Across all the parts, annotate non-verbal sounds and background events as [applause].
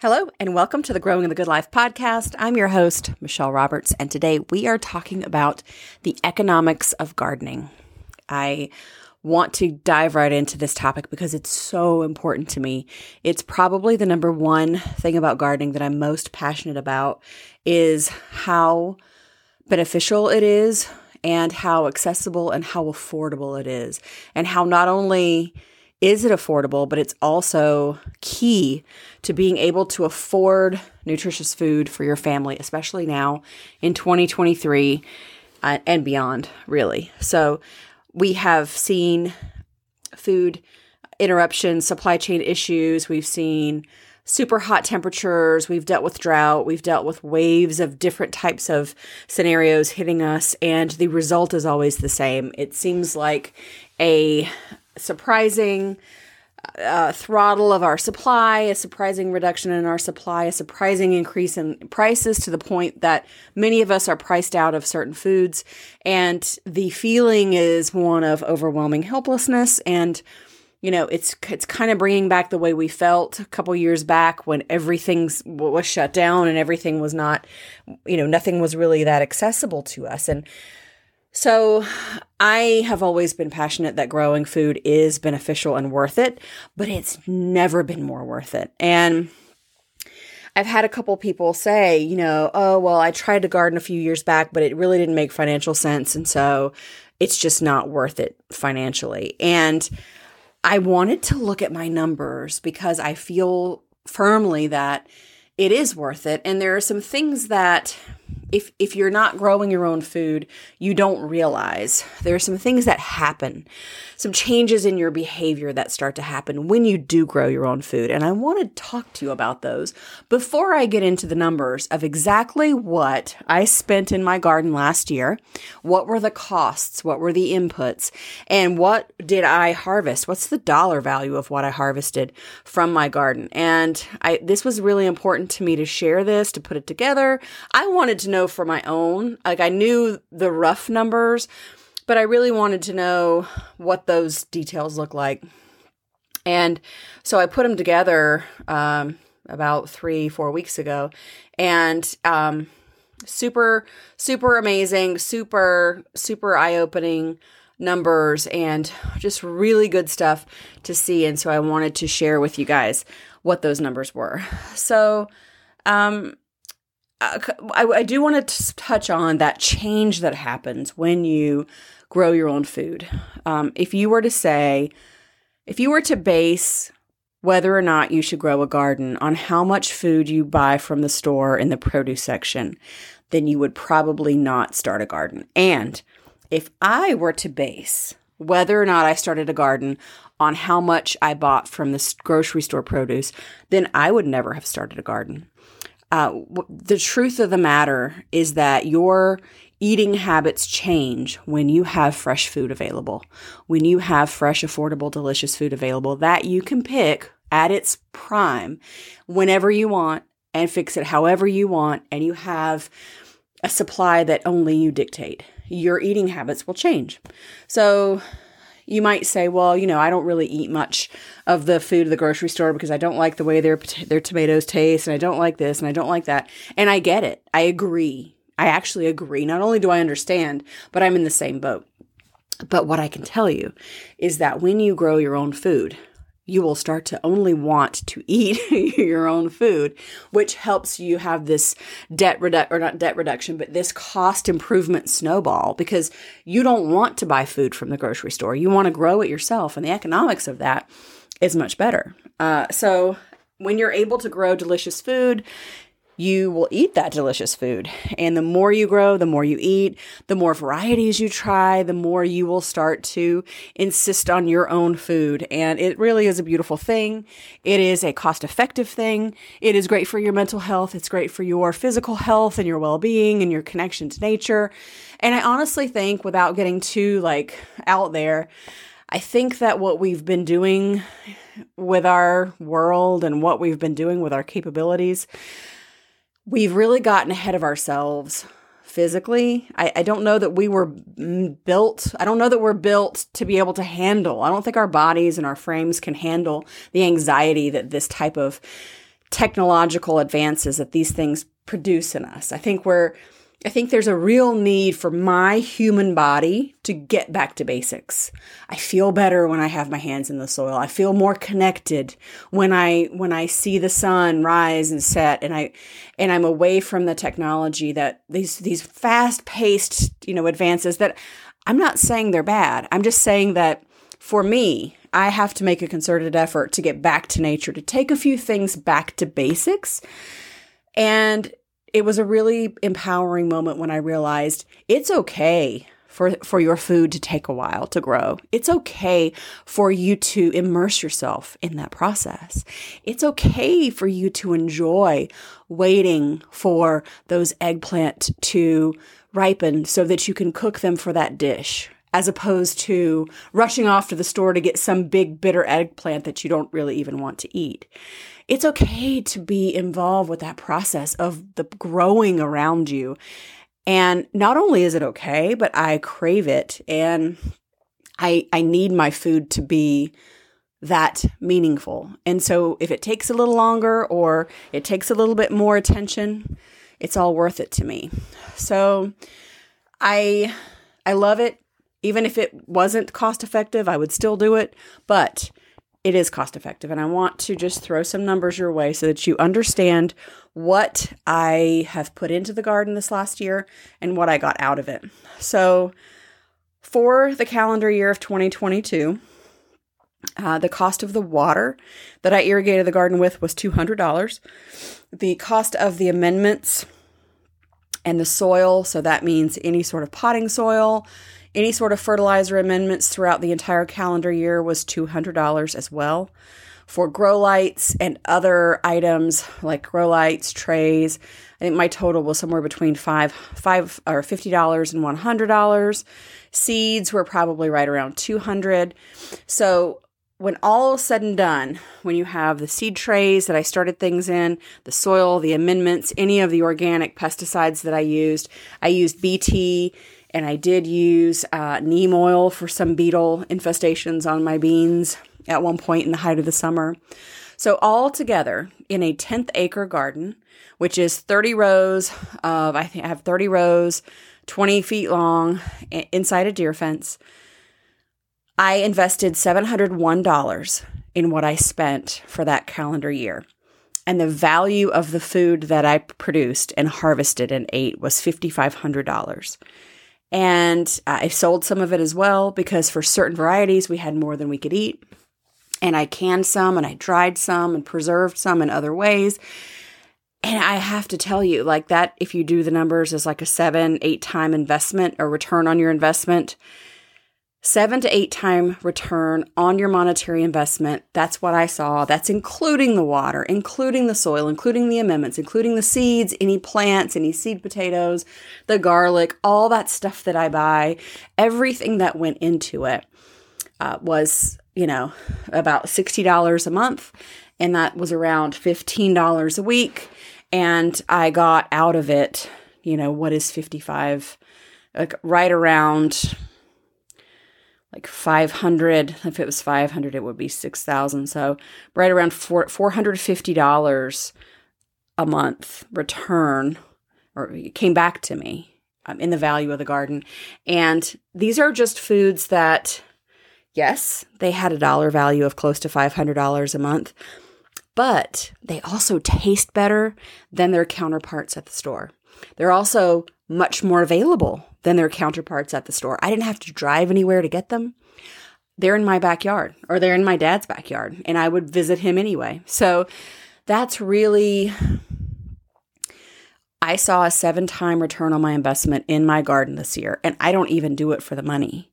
Hello, and welcome to the Growing in the Good Life podcast. I'm your host, Michelle Roberts, and today we are talking about the economics of gardening. I want to dive right into this topic because it's so important to me. It's probably the number one thing about gardening that I'm most passionate about is how beneficial it is and how accessible and how affordable it is and how not only is it affordable, but it's also key to being able to afford nutritious food for your family, especially now in 2023 uh, and beyond, really. So, we have seen food interruptions, supply chain issues, we've seen super hot temperatures, we've dealt with drought, we've dealt with waves of different types of scenarios hitting us, and the result is always the same. It seems like a surprising uh, throttle of our supply, a surprising reduction in our supply, a surprising increase in prices to the point that many of us are priced out of certain foods. And the feeling is one of overwhelming helplessness. And, you know, it's, it's kind of bringing back the way we felt a couple years back when everything was shut down and everything was not, you know, nothing was really that accessible to us. And, so, I have always been passionate that growing food is beneficial and worth it, but it's never been more worth it. And I've had a couple people say, you know, oh, well, I tried to garden a few years back, but it really didn't make financial sense. And so it's just not worth it financially. And I wanted to look at my numbers because I feel firmly that it is worth it. And there are some things that if if you're not growing your own food, you don't realize there are some things that happen, some changes in your behavior that start to happen when you do grow your own food. And I want to talk to you about those before I get into the numbers of exactly what I spent in my garden last year, what were the costs, what were the inputs, and what did I harvest? What's the dollar value of what I harvested from my garden? And I this was really important to me to share this, to put it together. I wanted to know know for my own. Like I knew the rough numbers, but I really wanted to know what those details look like. And so I put them together um, about three, four weeks ago, and um, super, super amazing, super, super eye opening numbers, and just really good stuff to see. And so I wanted to share with you guys what those numbers were. So, um, I, I do want to touch on that change that happens when you grow your own food. Um, if you were to say, if you were to base whether or not you should grow a garden on how much food you buy from the store in the produce section, then you would probably not start a garden. And if I were to base whether or not I started a garden on how much I bought from the grocery store produce, then I would never have started a garden. Uh, the truth of the matter is that your eating habits change when you have fresh food available, when you have fresh, affordable, delicious food available that you can pick at its prime whenever you want and fix it however you want, and you have a supply that only you dictate. Your eating habits will change. So, you might say, well, you know, I don't really eat much of the food at the grocery store because I don't like the way their their tomatoes taste and I don't like this and I don't like that. And I get it. I agree. I actually agree. Not only do I understand, but I'm in the same boat. But what I can tell you is that when you grow your own food, you will start to only want to eat [laughs] your own food, which helps you have this debt reduction, or not debt reduction, but this cost improvement snowball because you don't want to buy food from the grocery store. You want to grow it yourself, and the economics of that is much better. Uh, so when you're able to grow delicious food, you will eat that delicious food. And the more you grow, the more you eat, the more varieties you try, the more you will start to insist on your own food. And it really is a beautiful thing. It is a cost effective thing. It is great for your mental health. It's great for your physical health and your well being and your connection to nature. And I honestly think, without getting too like out there, I think that what we've been doing with our world and what we've been doing with our capabilities we've really gotten ahead of ourselves physically. I, I, don't know that we were built, I don't know that we're built to be able to handle. I don't think our bodies and our frames can handle the anxiety that this type of technological advances that these things produce in us. I think we're I think there's a real need for my human body to get back to basics. I feel better when I have my hands in the soil. I feel more connected when I when I see the sun rise and set and I and I'm away from the technology that these these fast-paced, you know, advances that I'm not saying they're bad. I'm just saying that for me, I have to make a concerted effort to get back to nature, to take a few things back to basics. And it was a really empowering moment when I realized it's okay for, for your food to take a while to grow. It's okay for you to immerse yourself in that process. It's okay for you to enjoy waiting for those eggplant to ripen so that you can cook them for that dish as opposed to rushing off to the store to get some big bitter eggplant that you don't really even want to eat. It's okay to be involved with that process of the growing around you. And not only is it okay, but I crave it and I I need my food to be that meaningful. And so if it takes a little longer or it takes a little bit more attention, it's all worth it to me. So I I love it. Even if it wasn't cost effective, I would still do it, but it is cost effective. And I want to just throw some numbers your way so that you understand what I have put into the garden this last year and what I got out of it. So, for the calendar year of 2022, uh, the cost of the water that I irrigated the garden with was $200. The cost of the amendments and the soil, so that means any sort of potting soil, any sort of fertilizer amendments throughout the entire calendar year was $200 as well. For grow lights and other items like grow lights, trays, I think my total was somewhere between five, five or fifty dollars and one hundred dollars. Seeds were probably right around two hundred. So when all said and done, when you have the seed trays that I started things in, the soil, the amendments, any of the organic pesticides that I used, I used BT and I did use uh, neem oil for some beetle infestations on my beans at one point in the height of the summer. So, all together in a 10th acre garden, which is 30 rows of, I think I have 30 rows, 20 feet long, inside a deer fence, I invested $701 in what I spent for that calendar year. And the value of the food that I produced and harvested and ate was $5,500. And I sold some of it as well because for certain varieties, we had more than we could eat. And I canned some and I dried some and preserved some in other ways. And I have to tell you, like that, if you do the numbers as like a seven, eight time investment or return on your investment, seven to eight time return on your monetary investment. That's what I saw. That's including the water, including the soil, including the amendments, including the seeds, any plants, any seed potatoes, the garlic, all that stuff that I buy, everything that went into it uh, was, you know, about $60 a month. And that was around $15 a week. And I got out of it, you know, what is 55? Like right around like 500 if it was 500 it would be 6000 so right around four, $450 a month return or came back to me um, in the value of the garden. And these are just foods that yes they had a dollar value of close to $500 a month but they also taste better than their counterparts at the store they're also much more available than their counterparts at the store. I didn't have to drive anywhere to get them. They're in my backyard or they're in my dad's backyard, and I would visit him anyway. So that's really, I saw a seven time return on my investment in my garden this year, and I don't even do it for the money.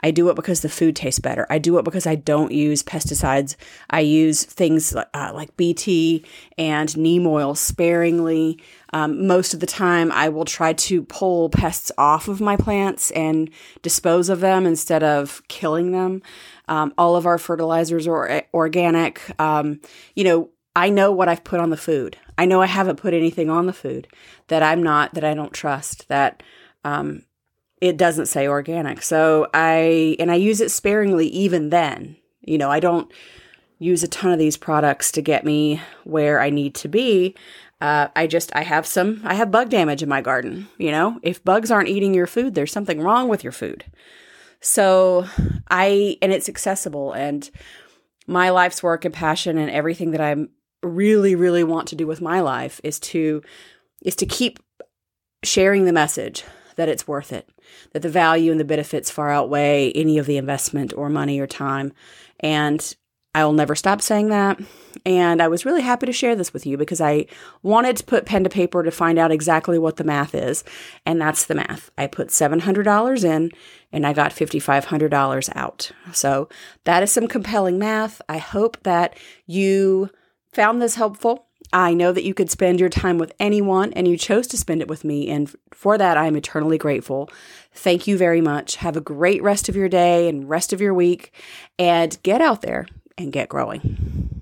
I do it because the food tastes better. I do it because I don't use pesticides. I use things uh, like BT and neem oil sparingly. Um, most of the time, I will try to pull pests off of my plants and dispose of them instead of killing them. Um, all of our fertilizers are organic. Um, you know, I know what I've put on the food. I know I haven't put anything on the food that I'm not, that I don't trust, that um, it doesn't say organic. So I, and I use it sparingly even then. You know, I don't, use a ton of these products to get me where I need to be. Uh, I just I have some I have bug damage in my garden. You know, if bugs aren't eating your food, there's something wrong with your food. So I and it's accessible and my life's work and passion and everything that I'm really really want to do with my life is to is to keep sharing the message that it's worth it, that the value and the benefits far outweigh any of the investment or money or time. And I will never stop saying that. And I was really happy to share this with you because I wanted to put pen to paper to find out exactly what the math is. And that's the math. I put $700 in and I got $5,500 out. So that is some compelling math. I hope that you found this helpful. I know that you could spend your time with anyone and you chose to spend it with me. And for that, I am eternally grateful. Thank you very much. Have a great rest of your day and rest of your week and get out there and get growing.